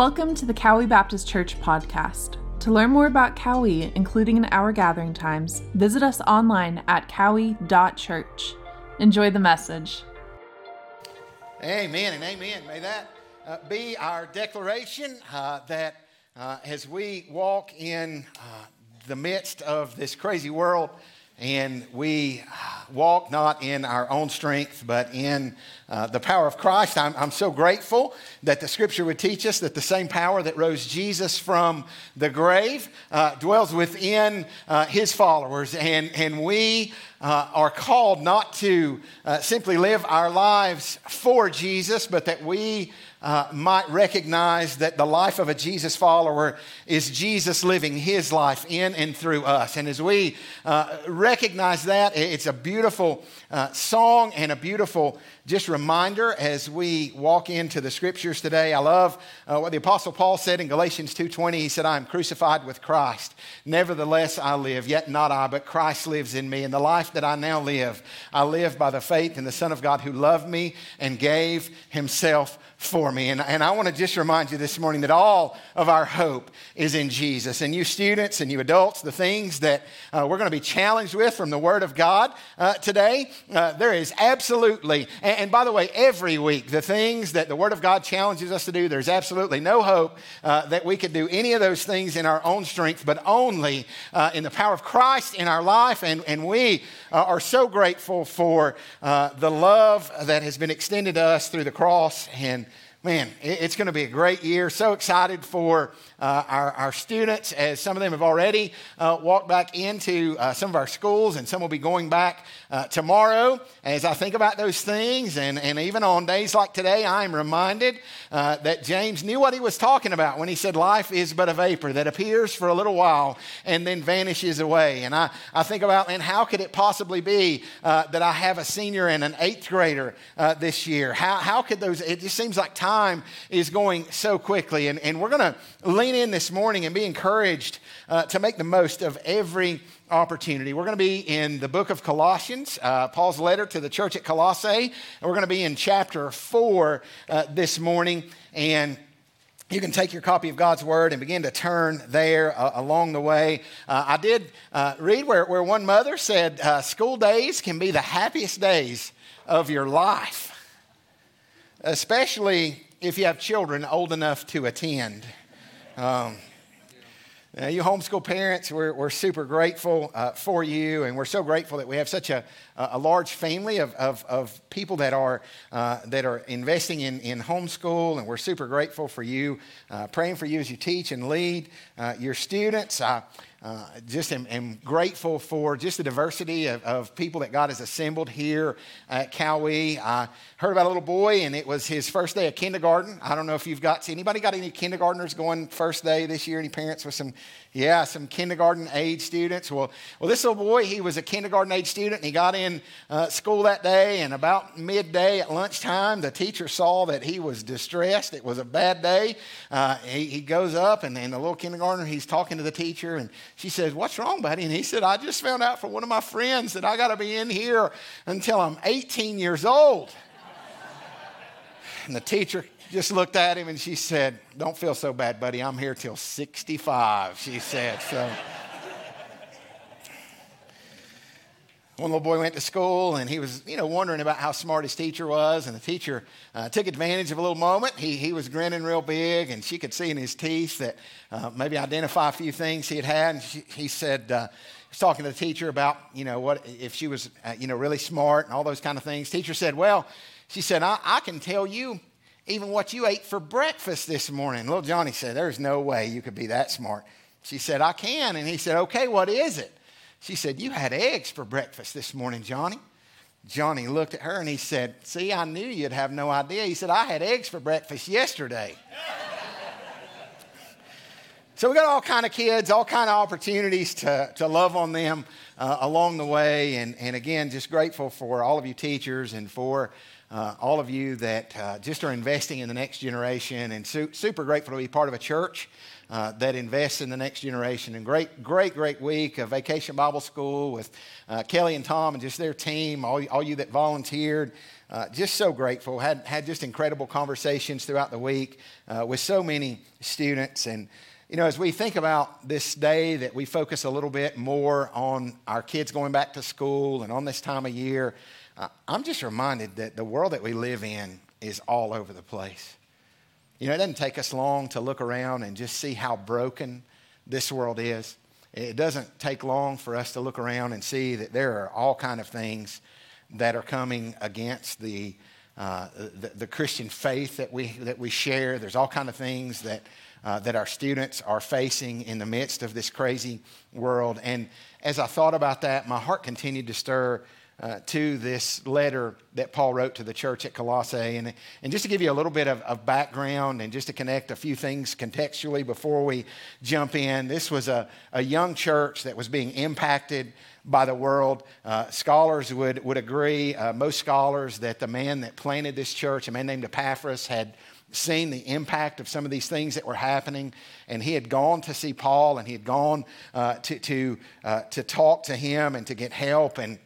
Welcome to the Cowie Baptist Church podcast. To learn more about Cowie, including in our gathering times, visit us online at cowie.church. Enjoy the message. Amen and amen. May that uh, be our declaration uh, that uh, as we walk in uh, the midst of this crazy world, and we walk not in our own strength, but in uh, the power of Christ. I'm, I'm so grateful that the scripture would teach us that the same power that rose Jesus from the grave uh, dwells within uh, his followers. And, and we uh, are called not to uh, simply live our lives for Jesus, but that we uh, might recognize that the life of a Jesus follower is Jesus living his life in and through us. And as we uh, recognize that, it's a beautiful uh, song and a beautiful just reminder as we walk into the scriptures today. I love uh, what the Apostle Paul said in Galatians 2.20. He said, I am crucified with Christ. Nevertheless, I live, yet not I, but Christ lives in me. And the life that I now live, I live by the faith in the Son of God who loved me and gave himself for me. And, and I want to just remind you this morning that all of our hope is in Jesus. And you students and you adults, the things that uh, we're going to be challenged with from the Word of God uh, today, uh, there is absolutely, and, by the way, every week, the things that the Word of God challenges us to do, there's absolutely no hope uh, that we could do any of those things in our own strength, but only uh, in the power of Christ in our life. And, and we uh, are so grateful for the love that has been extended to us through the cross and Man, it's going to be a great year. So excited for uh, our, our students, as some of them have already uh, walked back into uh, some of our schools, and some will be going back uh, tomorrow. As I think about those things, and, and even on days like today, I'm reminded uh, that James knew what he was talking about when he said, Life is but a vapor that appears for a little while and then vanishes away. And I, I think about, and how could it possibly be uh, that I have a senior and an eighth grader this year? How, how could those, it just seems like time is going so quickly. And, and we're going to lean lean in this morning and be encouraged uh, to make the most of every opportunity. We're going to be in the book of Colossians, uh, Paul's letter to the church at Colossae, and we're going to be in chapter 4 uh, this morning. And you can take your copy of God's Word and begin to turn there uh, along the way. Uh, I did uh, read where, where one mother said, uh, School days can be the happiest days of your life, especially if you have children old enough to attend. Um, now, you homeschool parents, we're, we're super grateful uh, for you, and we're so grateful that we have such a, a large family of, of, of people that are, uh, that are investing in, in homeschool, and we're super grateful for you, uh, praying for you as you teach and lead uh, your students. Uh, just am, am, grateful for just the diversity of, of, people that God has assembled here at Cowie. I heard about a little boy, and it was his first day of kindergarten. I don't know if you've got anybody got any kindergartners going first day this year. Any parents with some, yeah, some kindergarten age students? Well, well, this little boy, he was a kindergarten age student, and he got in uh, school that day. And about midday at lunchtime, the teacher saw that he was distressed. It was a bad day. Uh, he, he, goes up, and, and the little kindergartner, he's talking to the teacher, and she says, What's wrong, buddy? And he said, I just found out from one of my friends that I got to be in here until I'm 18 years old. and the teacher just looked at him and she said, Don't feel so bad, buddy. I'm here till 65, she said. So. One little boy went to school and he was, you know, wondering about how smart his teacher was. And the teacher uh, took advantage of a little moment. He, he was grinning real big and she could see in his teeth that uh, maybe identify a few things he had had. And she, he said, uh, he was talking to the teacher about, you know, what if she was, uh, you know, really smart and all those kind of things. Teacher said, well, she said, I, I can tell you even what you ate for breakfast this morning. Little Johnny said, there's no way you could be that smart. She said, I can. And he said, okay, what is it? She said, You had eggs for breakfast this morning, Johnny. Johnny looked at her and he said, See, I knew you'd have no idea. He said, I had eggs for breakfast yesterday. so we got all kind of kids, all kind of opportunities to, to love on them uh, along the way. And, and again, just grateful for all of you teachers and for uh, all of you that uh, just are investing in the next generation and su- super grateful to be part of a church uh, that invests in the next generation. And great, great, great week of Vacation Bible School with uh, Kelly and Tom and just their team, all, all you that volunteered. uh, just so grateful. Had, had just incredible conversations throughout the week uh, with so many students. And, you know, as we think about this day, that we focus a little bit more on our kids going back to school and on this time of year, uh, I'm just reminded that the world that we live in is all over the place. You know, it doesn't take us long to look around and just see how broken this world is. It doesn't take long for us to look around and see that there are all kind of things that are coming against the, uh, the, the, Christian faith that we, that we share. There's all kind of things that, uh, that our students are facing in the midst of this crazy world. And as I thought about that, my heart continued to stir uh, to this letter that Paul wrote to the church at Colossae. And, and just to give you a little bit of, of, background and just to connect a few things contextually before we jump in, this was a, a young church that was being impacted by the world. Uh, scholars would, would agree, uh, most scholars, that the man that planted this church, a man named Epaphras, had seen the impact of some of these things that were happening. And he had gone to see Paul and he had gone uh, to, to, uh, to talk to him and to get help. And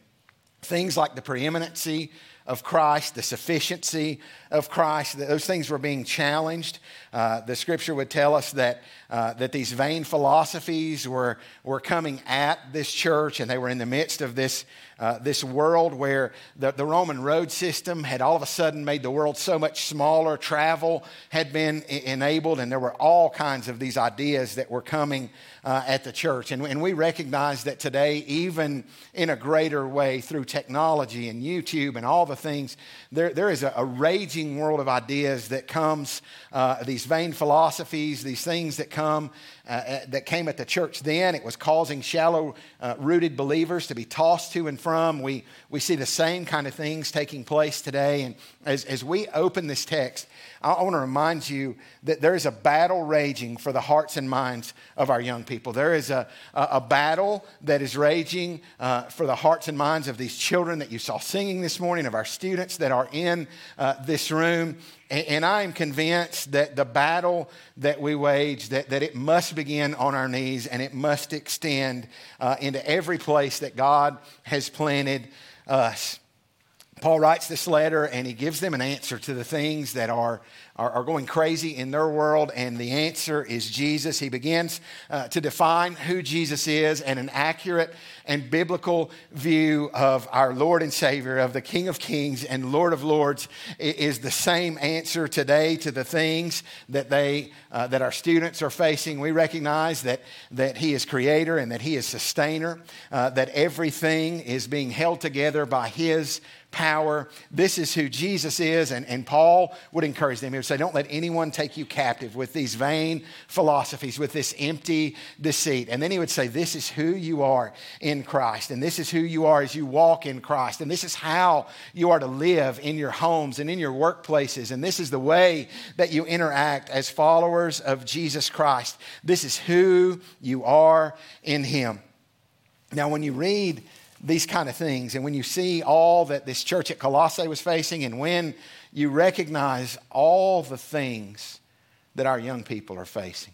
things like the preeminency of Christ, the sufficiency of Christ, those things were being challenged. Uh, the scripture would tell us that, uh, that these vain philosophies were, were coming at this church, and they were in the midst of this, uh, this world where the, the Roman road system had all of a sudden made the world so much smaller. Travel had been enabled, and there were all kinds of these ideas that were coming uh, at the church. And, and we recognize that today, even in a greater way through technology and YouTube and all the things, there, there is a, a raging world of ideas that comes, uh, these vain philosophies, these things that come uh, uh, that came at the church then. It was causing shallow uh, rooted believers to be tossed to and from. We, we see the same kind of things taking place today. And as, as we open this text, I, want to remind you that there is a battle raging for the hearts and minds of our young people. There is a, a, a battle that is raging uh, for the hearts and minds of these children that you saw singing this morning, of our students that are in uh, this room. And I am convinced that the battle that we wage, that, that it must begin on our knees and it must extend uh, into every place that God has planted us. Paul writes this letter and he gives them an answer to the things that are are, are going crazy in their world, and the answer is Jesus. He begins uh, to define who Jesus is and an accurate and biblical view of our Lord and Savior, of the King of Kings and Lord of Lords, is the same answer today to the things that they uh, that our students are facing. We recognize that that He is Creator and that He is Sustainer, uh, that everything is being held together by His power. This is who Jesus is. And, and Paul would encourage them. He would say, Don't let anyone take you captive with these vain philosophies, with this empty deceit. And then he would say, This is who you are in Christ. And this is who you are as you walk in Christ. And this is how you are to live in your homes and in your workplaces. And this is the way that you interact as followers of Jesus Christ. This is who you are in Him. Now, when you read these kind of things. And when you see all that this church at Colossae was facing, and when you recognize all the things that our young people are facing,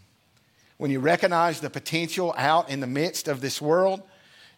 when you recognize the potential out in the midst of this world,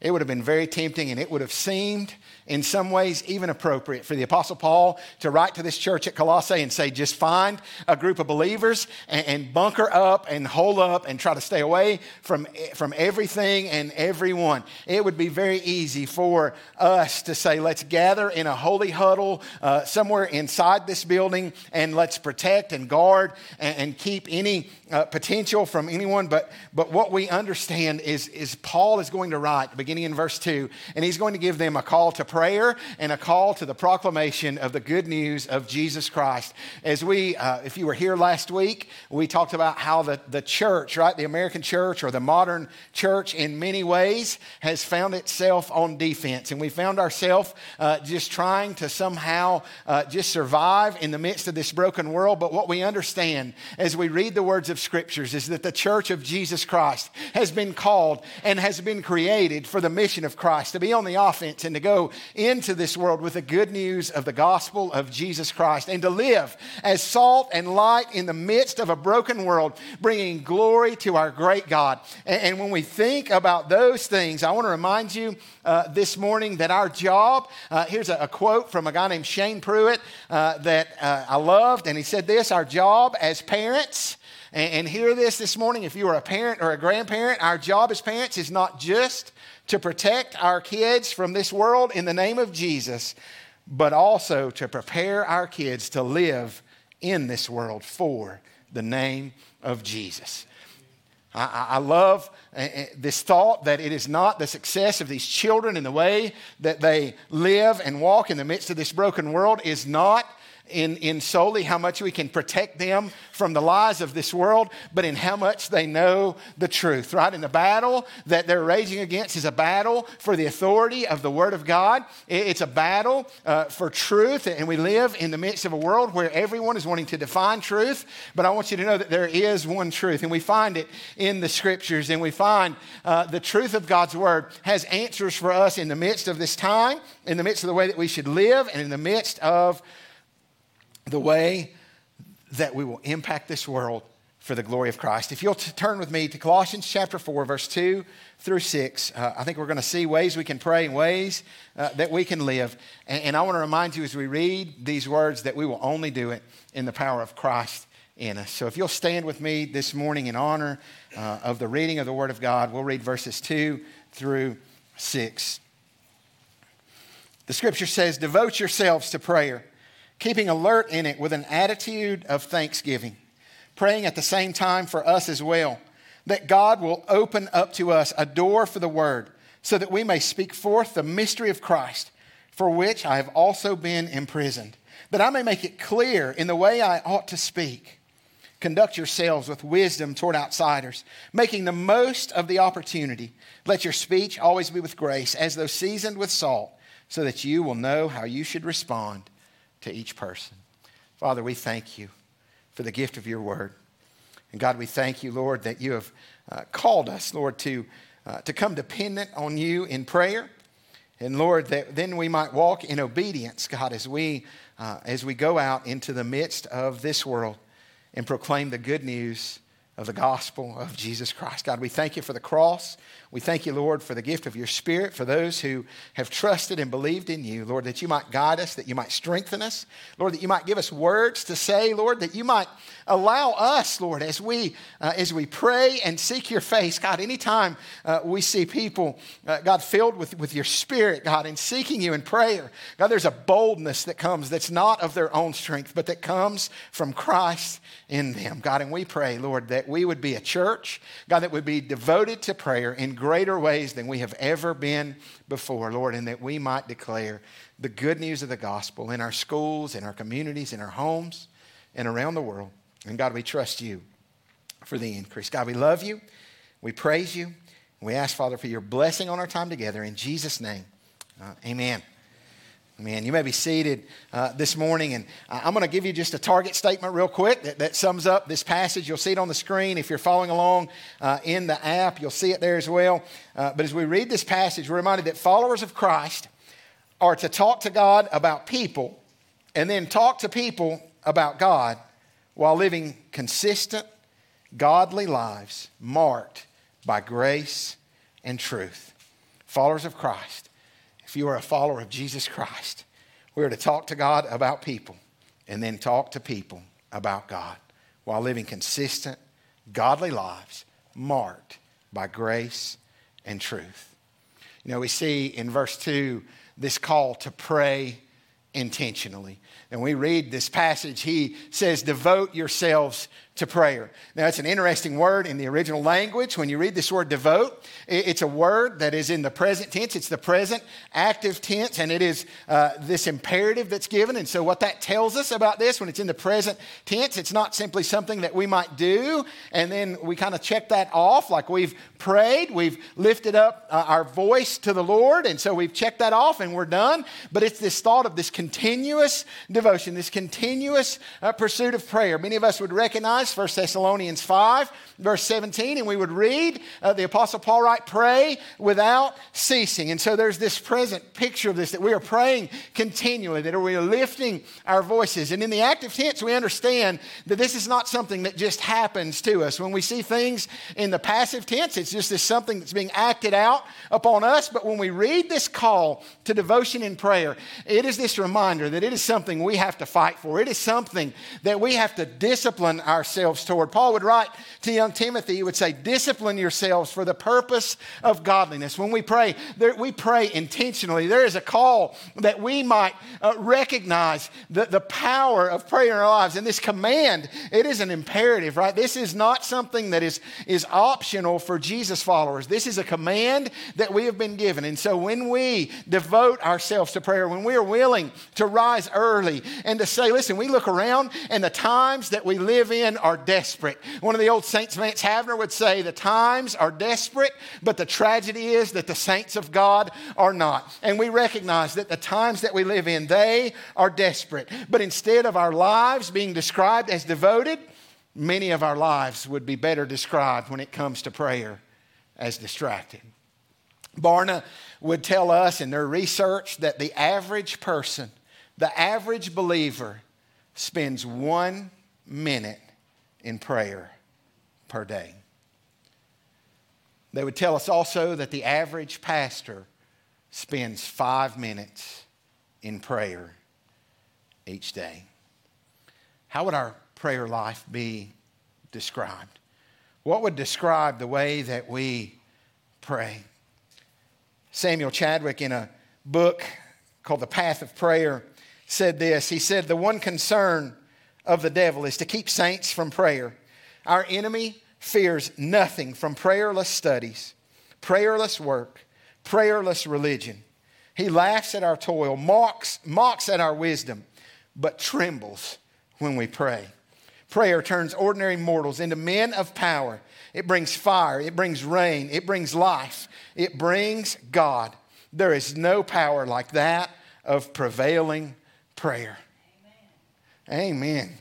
it would have been very tempting and it would have seemed in some ways even appropriate for the Apostle Paul to write to this church at Colossae and say, just find a group of believers and, and bunker up and hole up and try to stay away from, from everything and everyone. It would be very easy for us to say, let's gather in a holy huddle uh, somewhere inside this building and let's protect and guard and, and keep any uh, potential from anyone. But, but what we understand is, is Paul is going to write, beginning in verse 2, and he's going to give them a call to prayer and a call to the proclamation of the good news of Jesus Christ. As we, uh, if you were here last week, we talked about how the, the church, right, the American church or the modern church in many ways has found itself on defense. And we found ourselves uh, just trying to somehow uh, just survive in the midst of this broken world. But what we understand as we read the words of scriptures is that the church of Jesus Christ has been called and has been created for the mission of Christ, to be on the offense and to go into this world with the good news of the gospel of Jesus Christ and to live as salt and light in the midst of a broken world, bringing glory to our great God. And, and when we think about those things, I want to remind you uh, this morning that our job, uh, here's a, a, quote from a guy named Shane Pruitt uh, that uh, I loved, and he said this Our job as parents, and, and hear this this morning if you are a parent or a grandparent, our job as parents is not just to protect our kids from this world in the name of Jesus, but also to prepare our kids to live in this world for the name of Jesus. I, love uh, uh, this thought that it is not the success of these children in the way that they live and walk in the midst of this broken world is not in, in solely how much we can protect them from the lies of this world, but in how much they know the truth, right? And the battle that they're raging against is a battle for the authority of the Word of God. It's a battle uh, for truth, and we live in the midst of a world where everyone is wanting to define truth, but I want you to know that there is one truth, and we find it in the Scriptures, and we find uh, the truth of God's Word has answers for us in the midst of this time, in the midst of the way that we should live, and in the midst of the way that we will impact this world for the glory of Christ. If you'll t- turn with me to Colossians chapter 4, verse 2 through 6, uh, I think we're going to see ways we can pray and ways uh, that we can live. And, and I want to remind you as we read these words that we will only do it in the power of Christ in us. So if you'll stand with me this morning in honor uh, of the reading of the Word of God, we'll read verses 2 through 6. The scripture says, Devote yourselves to prayer keeping alert in it with an attitude of thanksgiving, praying at the same time for us as well, that God will open up to us a door for the word, so that we may speak forth the mystery of Christ, for which I have also been imprisoned, that I may make it clear in the way I ought to speak. Conduct yourselves with wisdom toward outsiders, making the most of the opportunity. Let your speech always be with grace, as though seasoned with salt, so that you will know how you should respond to each person. Father, we thank you for the gift of your word. And God, we thank you, Lord, that you have uh, called us, Lord, to, uh, to come dependent on you in prayer. And Lord, that then we might walk in obedience, God, as we, uh, as we go out into the midst of this world and proclaim the good news of the gospel of Jesus Christ. God, we thank you for the cross. We thank you, Lord, for the gift of your Spirit, for those who have trusted and believed in you, Lord, that you might guide us, that you might strengthen us, Lord, that you might give us words to say, Lord, that you might allow us, Lord, as we, uh, as we pray and seek your face, God, anytime uh, we see people, uh, God, filled with, with your Spirit, God, and seeking you in prayer, God, there's a boldness that comes that's not of their own strength, but that comes from Christ in them, God. And we pray, Lord, that we would be a church, God, that would be devoted to prayer in greater ways than we have ever been before, Lord, and that we might declare the good news of the gospel in our schools, in our communities, in our homes, and around the world. And God, we trust you for the increase. God, we love you. We praise you. We ask, Father, for your blessing on our time together. In Jesus' name, uh, amen. Man, you may be seated uh, this morning, and I'm going to give you just a target statement real quick that, that, sums up this passage. You'll see it on the screen. If you're following along uh, in the app, you'll see it there as well. Uh, but as we read this passage, we're reminded that followers of Christ are to talk to God about people and then talk to people about God while living consistent, godly lives marked by grace and truth. Followers of Christ if you are a follower of Jesus Christ, we are to talk to God about people and then talk to people about God while living consistent, godly lives marked by grace and truth. You know, we see in verse 2 this call to pray intentionally. And we read this passage, he says, Devote yourselves to prayer. Now, it's an interesting word in the original language. When you read this word devote, it's a word that is in the present tense. It's the present active tense, and it is uh, this imperative that's given. And so, what that tells us about this, when it's in the present tense, it's not simply something that we might do, and then we kind of check that off, like we've prayed, we've lifted up uh, our voice to the Lord, and so we've checked that off and we're done. But it's this thought of this continuous devotion, this continuous uh, pursuit of prayer. Many of us would recognize 1 Thessalonians 5, verse 17, and we would read uh, the Apostle Paul write, Pray without ceasing. And so there's this present picture of this that we are praying continually, that we are lifting our voices. And in the active tense, we understand that this is not something that just happens to us. When we see things in the passive tense, it's just this something that's being acted out upon us. But when we read this call to devotion in prayer, it is this reminder that it is something we have to fight for. It is something that we have to discipline ourselves toward. Paul would write to young Timothy, he would say, Discipline yourselves for the purpose of godliness. When we pray, there, we pray intentionally. There is a call that we might uh, recognize the, the power of prayer in our lives. And this command, it is an imperative, right? This is not something that is, is optional for Jesus followers. This is a command that we have been given. And so when we devote ourselves to prayer, when we are willing to rise early and to say, listen, we look around and the times that we live in are desperate. One of the old saints, Vance Havner, would say, the times are desperate, but the tragedy is that the saints of God are not. And we recognize that the times that we live in, they are desperate. But instead of our lives being described as devoted, many of our lives would be better described when it comes to prayer as distracted. Barna would tell us in their research that the average person, the average believer, spends one minute in prayer per day. They would tell us also that the average pastor spends five minutes in prayer each day. How would our prayer life be described? What would describe the way that we pray? Samuel Chadwick, in a book called The Path of Prayer, said this. He said, The one concern of the devil is to keep saints from prayer. Our enemy fears nothing from prayerless studies, prayerless work, prayerless religion. He laughs at our toil, mocks, mocks at our wisdom, but trembles when we pray. Prayer turns ordinary mortals into men of power. It brings fire, it brings rain, it brings life, it brings God. There is no power like that of prevailing prayer. Amen.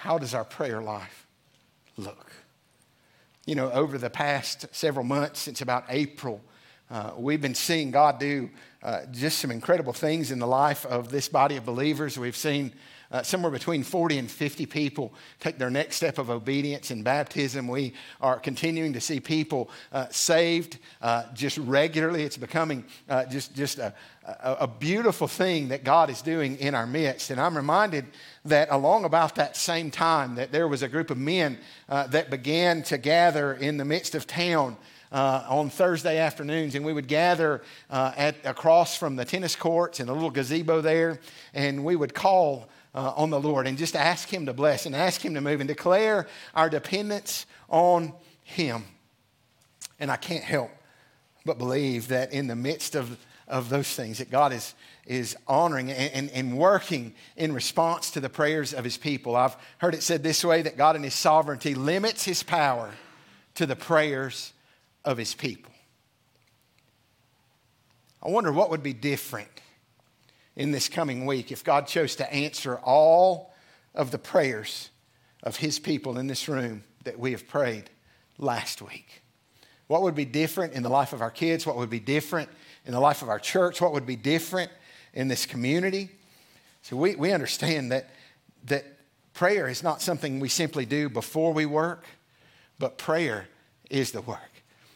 How does our prayer life look? You know, over the past several months, since about April, uh, we've been seeing God do uh, just some incredible things in the life of this body of believers. We've seen uh, somewhere between 40 and 50 people take their next step of obedience in baptism. We are continuing to see people uh, saved uh, just regularly. It's becoming uh, just, just a, a, a, beautiful thing that God is doing in our midst. And I'm reminded that along about that same time that there was a group of men uh, that began to gather in the midst of town uh, on Thursday afternoons, and we would gather uh, at, across from the tennis courts and a little gazebo there, and we would call uh, on the Lord and just ask Him to bless and ask Him to move and declare our dependence on Him. And I can't help but believe that in the midst of, of those things, that God is, is honoring and, and, and, working in response to the prayers of his people. I've heard it said this way that God in his sovereignty limits his power to the prayers of his people. I wonder what would be different in this coming week if God chose to answer all of the prayers of his people in this room that we have prayed last week. What would be different in the life of our kids? What would be different in the life of our church? What would be different in this community? So we, we understand that, that prayer is not something we simply do before we work, but prayer is the work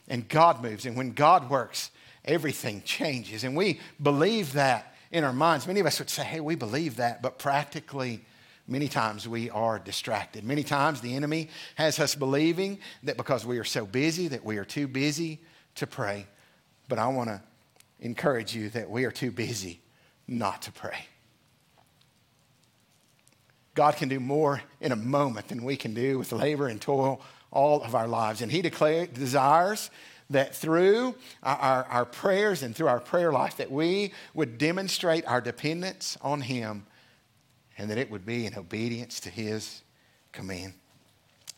and God moves. And when God works, everything changes. And we believe that in our minds. Many of us would say, hey, we believe that, but practically, many times we are distracted. Many times the enemy has us believing that because we are so busy, that we are too busy to pray. But I want to encourage you that we are too busy not to pray. God can do more in a moment than we can do with labor and toil all of our lives. And He declare, desires that through our, our prayers and through our prayer life that we would demonstrate our dependence on Him and that it would be in obedience to His command.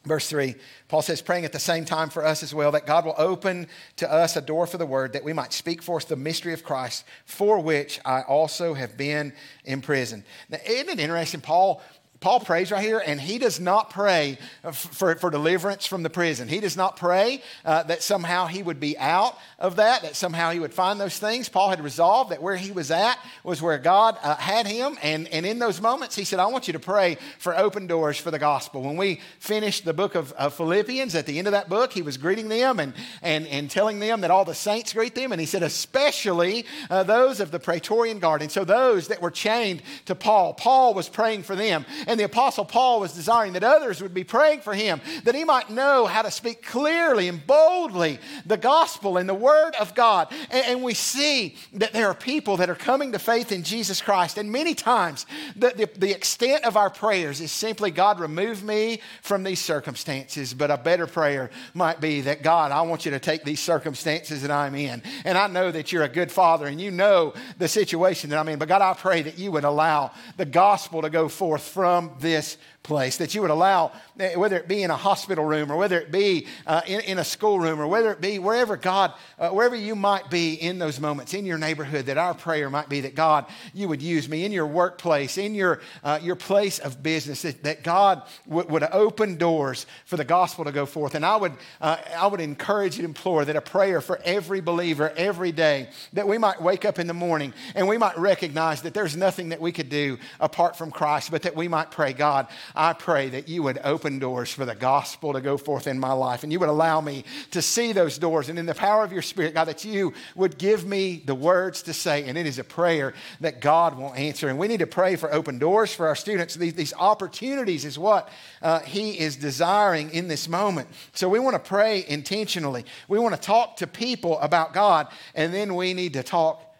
Verse 3, Paul says, praying at the same time for us as well, that God will open to us a door for the word, that we might speak forth the mystery of Christ, for which I also have been imprisoned. Now, isn't it interesting? Paul Paul prays right here, and he does not pray for, for deliverance from the prison. He does not pray uh, that somehow he would be out of that, that somehow he would find those things. Paul had resolved that where he was at was where God uh, had him. And, and in those moments, he said, I want you to pray for open doors for the gospel. When we finished the book of, of Philippians, at the end of that book, he was greeting them and, and, and telling them that all the saints greet them. And he said, especially uh, those of the Praetorian Guard. And so those that were chained to Paul, Paul was praying for them. And and the Apostle Paul was desiring that others would be praying for him, that he might know how to speak clearly and boldly the gospel and the word of God. And, and we see that there are people that are coming to faith in Jesus Christ. And many times, the, the, the extent of our prayers is simply, God, remove me from these circumstances. But a better prayer might be that, God, I want you to take these circumstances that I'm in. And I know that you're a good father and you know the situation that I'm in. But God, I pray that you would allow the gospel to go forth from from this place, that you would allow, eh, whether it be in a hospital room or whether it be uh, in, in, a school room or whether it be wherever God, uh, wherever you might be in those moments, in your neighborhood, that our prayer might be that God, you would use me in your workplace, in your, uh, your place of business, that, that God w- would open doors for the gospel to go forth. And I would, uh, I would encourage and implore that a prayer for every believer every day, that we might wake up in the morning and we might recognize that there's nothing that we could do apart from Christ, but that we might pray, God, I pray that you would open doors for the gospel to go forth in my life and you would allow me to see those doors. And in the power of your spirit, God, that you would give me the words to say. And it is a prayer that God will answer. And we need to pray for open doors for our students. These, these opportunities is what uh, He is desiring in this moment. So we want to pray intentionally. We want to talk to people about God, and then we need to talk.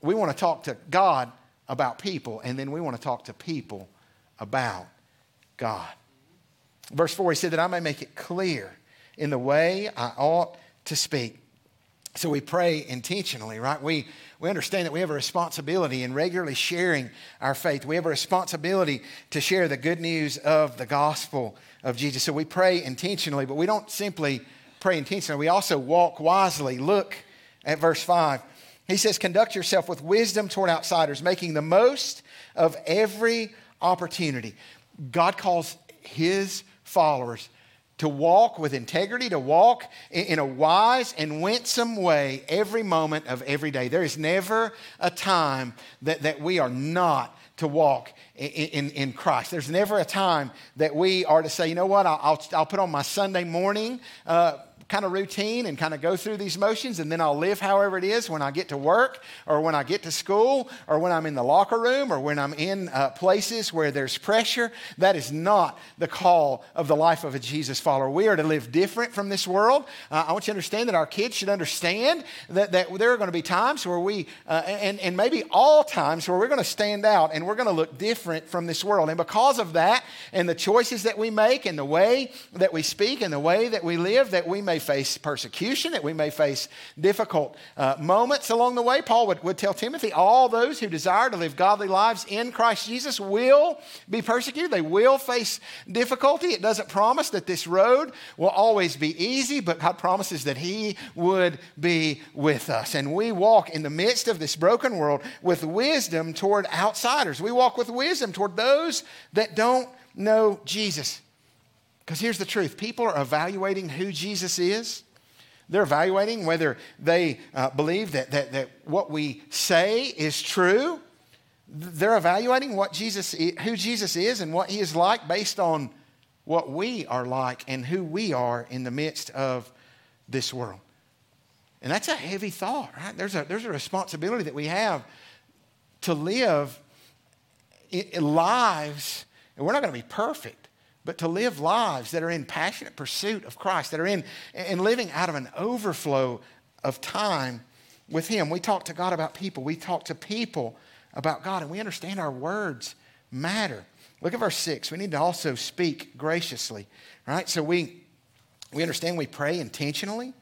We want to talk to God about people, and then we want to talk to people about God. Verse 4, he said, That I may make it clear in the way I ought to speak. So we pray intentionally, right? We, we understand that we have a responsibility in regularly sharing our faith. We have a responsibility to share the good news of the gospel of Jesus. So we pray intentionally, but we don't simply pray intentionally. We also walk wisely. Look at verse 5. He says, Conduct yourself with wisdom toward outsiders, making the most of every opportunity. God calls his followers to walk with integrity, to walk in a wise and winsome way every moment of every day. There is never a time that, that we are not to walk in, in, in, Christ. There's never a time that we are to say, you know what, I'll, I'll, I'll put on my Sunday morning. Uh, kind of routine and kind of go through these motions, and then I'll live however it is when I get to work or when I get to school or when I'm in the locker room or when I'm in uh, places where there's pressure. That is not the call of the life of a Jesus follower. We are to live different from this world. Uh, I want you to understand that our kids should understand that, that there are going to be times where we, uh, and, and maybe all times, where we're going to stand out and we're going to look different from this world. And because of that and the choices that we make and the way that we speak and the way that we live, that we may face persecution, that we may face difficult uh, moments along the way. Paul would, would tell Timothy, all those who desire to live godly lives in Christ Jesus will be persecuted. They will face difficulty. It doesn't promise that this road will always be easy, but God promises that He would be with us. And we walk in the midst of this broken world with wisdom toward outsiders. We walk with wisdom toward those that don't know Jesus. Because here's the truth people are evaluating who Jesus is. They're evaluating whether they uh, believe that, that, that what we say is true. They're evaluating what Jesus, who Jesus is and what he is like based on what we are like and who we are in the midst of this world. And that's a heavy thought, right? There's a, there's a responsibility that we have to live lives, and we're not going to be perfect but to live lives that are in passionate pursuit of Christ, that are in, in living out of an overflow of time with Him. We talk to God about people, we talk to people about God, and we understand our words matter. Look at verse 6. We need to also speak graciously, right? So we, we understand we pray intentionally,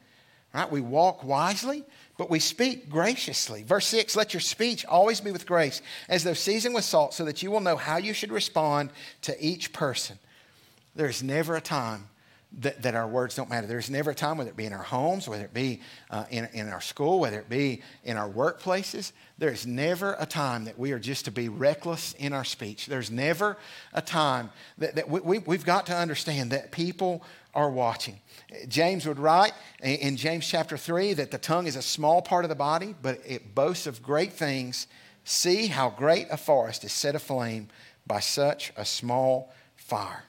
right? We walk wisely, but we speak graciously. Verse 6 Let your speech always be with grace, as though seasoned with salt, so that you will know how you should respond to each person. There's never a time that, that our words don't matter. There's never a time, whether it be in our homes, whether it be uh, in, in our school, whether it be in our workplaces, there's never a time that we are just to be reckless in our speech. There's never a time that, that we, we, we've got to understand that people are watching. James would write in James chapter 3 that the tongue is a small part of the body, but it boasts of great things. See how great a forest is set aflame by such a small fire.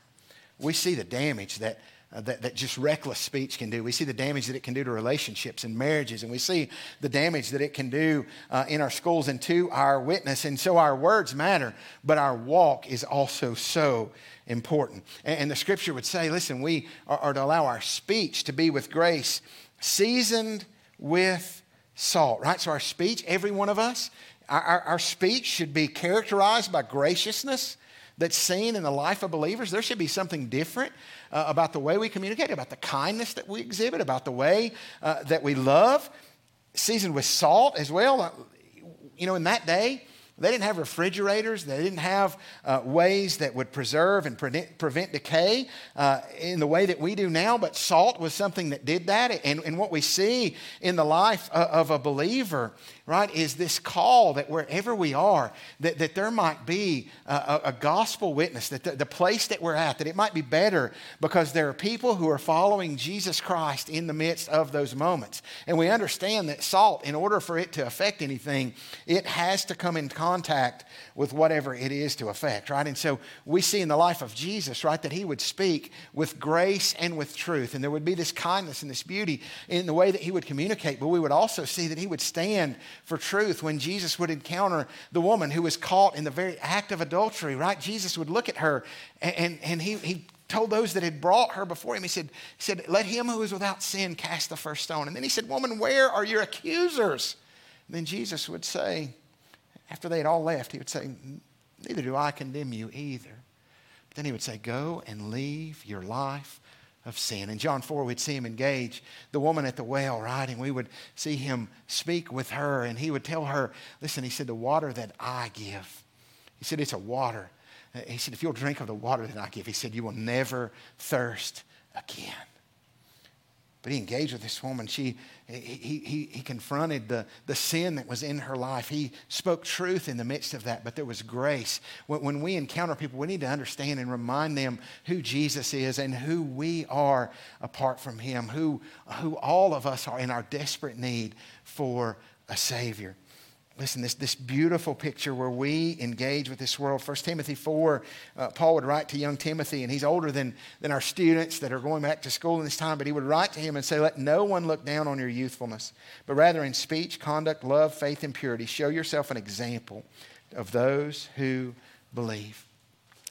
We see the damage that uh, that, that just reckless speech can do. We see the damage that it can do to relationships and marriages, and we see the damage that it can do uh, in our schools and to our witness. And so our words matter, but our walk is also so important. And, and the scripture would say, listen, we are, are to allow our speech to be with grace, seasoned with salt, right? So our speech, every one of us, our, our, our speech should be characterized by graciousness that's seen in the life of believers. There should be something different uh, about the way we communicate, about the kindness that we exhibit, about the way uh, that we love, seasoned with salt as well. Uh, you know, in that day, they didn't have refrigerators. They didn't have uh, ways that would preserve and prevent, decay uh, in the way that we do now, but salt was something that did that. And, and what we see in the life uh, of a believer right, is this call that wherever we are, that, that there might be a, a gospel witness, that the, the, place that we're at, that it might be better because there are people who are following Jesus Christ in the midst of those moments. And we understand that salt, in order for it to affect anything, it has to come in contact with whatever it is to affect, right? And so we see in the life of Jesus, right, that he would speak with grace and with truth. And there would be this kindness and this beauty in the way that he would communicate, but we would also see that he would stand for truth when Jesus would encounter the woman who was caught in the very act of adultery, right? Jesus would look at her and, and, and he, he told those that had brought her before him, he said, he said, Let him who is without sin cast the first stone. And then he said, Woman, where are your accusers? And then Jesus would say, after they had all left, he would say, Neither do I condemn you either. But then he would say, Go and leave your life of sin. In John 4, we'd see him engage the woman at the well, right? And we would see him speak with her, and he would tell her, Listen, he said, The water that I give, he said, It's a water. He said, If you'll drink of the water that I give, he said, You will never thirst again. But he engaged with this woman. She, he, he, he confronted the, the sin that was in her life. He spoke truth in the midst of that, but there was grace. When, when we encounter people, we need to understand and remind them who Jesus is and who we are apart from him, who, who all of us are in our desperate need for a Savior. Listen, this, this beautiful picture where we engage with this world. 1 Timothy 4, uh, Paul would write to young Timothy, and he's older than, than our students that are going back to school in this time, but he would write to him and say, Let no one look down on your youthfulness, but rather in speech, conduct, love, faith, and purity, show yourself an example of those who believe.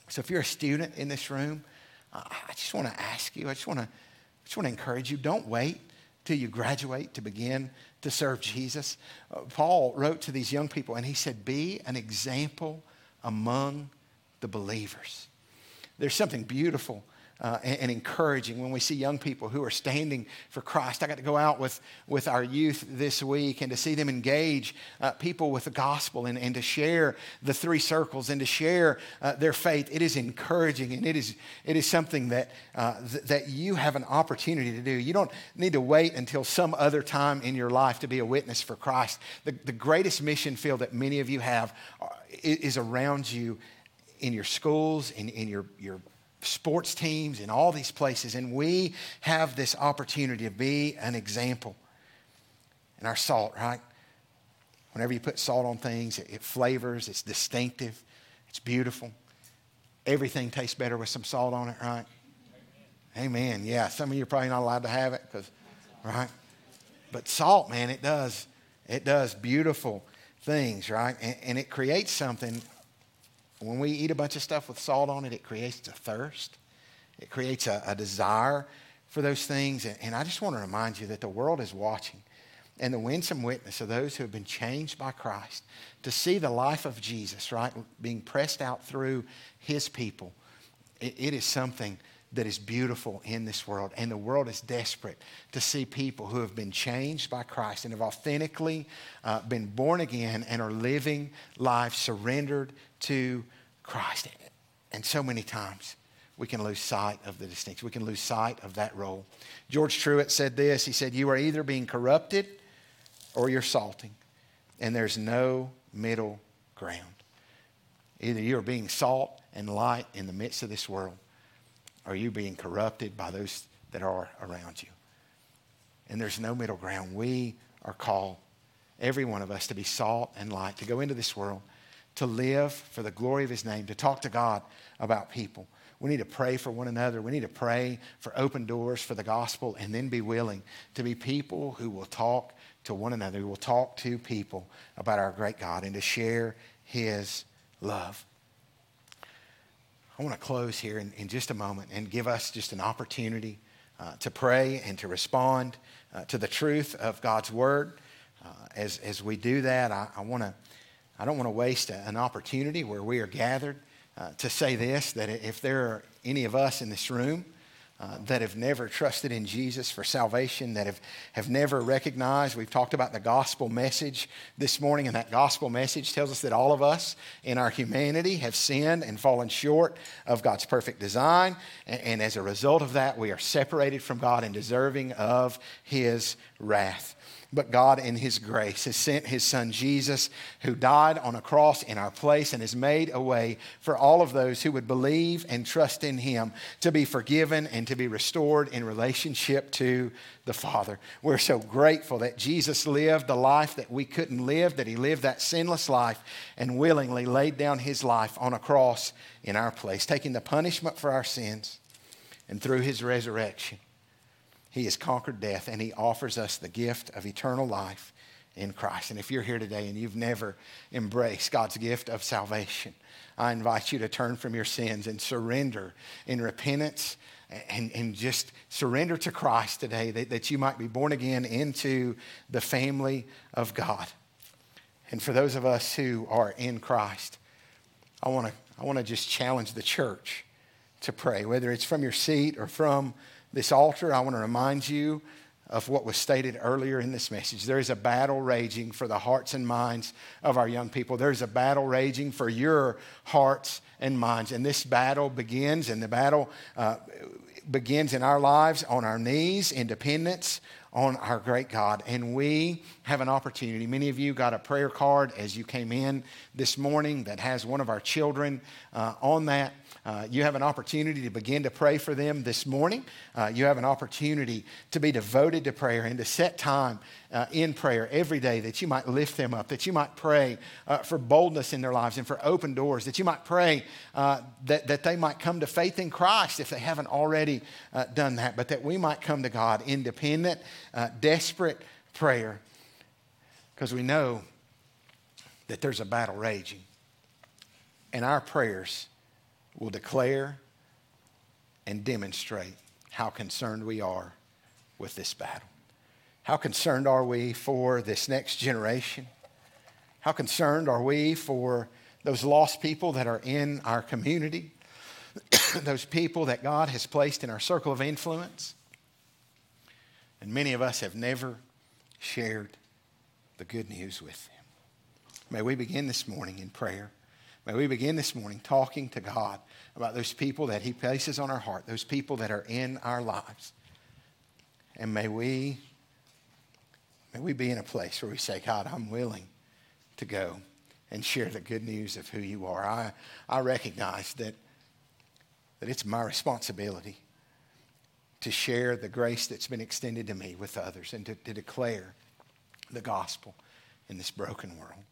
So if you're a student in this room, I just want to ask you, I just want to, I just want to encourage you, don't wait till you graduate to begin to serve Jesus. Uh, Paul wrote to these young people and he said, Be an example among the believers. There's something beautiful uh, and, and, encouraging when we see young people who are standing for Christ. I got to go out with, with our youth this week and to see them engage uh, people with the gospel and, and to share the three circles and to share uh, their faith. It is encouraging and it is, it is something that, uh, th- that you have an opportunity to do. You don't need to wait until some other time in your life to be a witness for Christ. The, the greatest mission field that many of you have uh, is around you in your schools, in, in your, your sports teams, in all these places. And we have this opportunity to be an example. And our salt, right? Whenever you put salt on things, it, it flavors, it's distinctive, it's beautiful. Everything tastes better with some salt on it, right? Amen. Yeah, some of you are probably not allowed to have it because, right? But salt, man, it does, it does beautiful things, right? And, and it creates something when we eat a bunch of stuff with salt on it, it creates a thirst. It creates a, a desire for those things. And, and I just want to remind you that the world is watching and the winsome witness of those who have been changed by Christ to see the life of Jesus, right, being pressed out through his people. it, it is something that is beautiful in this world. And the world is desperate to see people who have been changed by Christ and have authentically uh, been born again and are living lives surrendered to Christ. And so many times we can lose sight of the distinction. We can lose sight of that role. George Truett said this He said, You are either being corrupted or you're salting, and there's no middle ground. Either you are being salt and light in the midst of this world, or you are being corrupted by those that are around you. And there's no middle ground. We are called, every one of us, to be salt and light, to go into this world, to live for the glory of His name, to talk to God about people. We need to pray for one another. We need to pray for open doors for the gospel and then be willing to be people who will talk to one another, who will talk to people about our great God and to share His love. I want to close here in, in just a moment and give us just an opportunity uh, to pray and to respond uh, to the truth of God's Word. Uh, as, as we do that, I, I, wanna, I don't want to waste a, an opportunity where we are gathered uh, to say this that if there are any of us in this room uh, that have never trusted in Jesus for salvation, that have, have never recognized, we've talked about the gospel message this morning, and that gospel message tells us that all of us in our humanity have sinned and fallen short of God's perfect design. And, and as a result of that, we are separated from God and deserving of His wrath. But God, in His grace, has sent His Son Jesus, who died on a cross in our place and has made a way for all of those who would believe and trust in Him to be forgiven and to be restored in relationship to the Father. We're so grateful that Jesus lived the life that we couldn't live, that He lived that sinless life and willingly laid down His life on a cross in our place, taking the punishment for our sins. And through His resurrection, he has conquered death and He offers us the gift of eternal life in Christ. And if you're here today and you've never embraced God's gift of salvation, I invite you to turn from your sins and surrender in repentance and, and just surrender to Christ today that, that you might be born again into the family of God. And for those of us who are in Christ, I want to I want to just challenge the church to pray, whether it's from your seat or from this altar, I want to remind you of what was stated earlier in this message. There is a battle raging for the hearts and minds of our young people. There's a battle raging for your hearts and minds. And this battle begins, and the battle uh, begins in our lives on our knees in dependence on our great God. And we have an opportunity. Many of you got a prayer card as you came in this morning that has one of our children uh, on that. Uh, you have an opportunity to begin to pray for them this morning. Uh, you have an opportunity to be devoted to prayer and to set time uh, in prayer every day that you might lift them up, that you might pray uh, for boldness in their lives and for open doors, that you might pray uh, that, that they might come to faith in Christ if they haven't already done that, but that we might come to God independent, desperate prayer because we know that there's a battle raging. And our prayers will declare and demonstrate how concerned we are with this battle. How concerned are we for this next generation? How concerned are we for those lost people that are in our community? those people that God has placed in our circle of influence? And many of us have never shared the good news with them. May we begin this morning in prayer. May we begin this morning talking to God about those people that He places on our heart, those people that are in our lives. And may we, may we be in a place where we say, God, I'm willing to go and share the good news of who you are. I, I recognize that, that it's my responsibility to share the grace that's been extended to me with others and to, to declare the gospel in this broken world.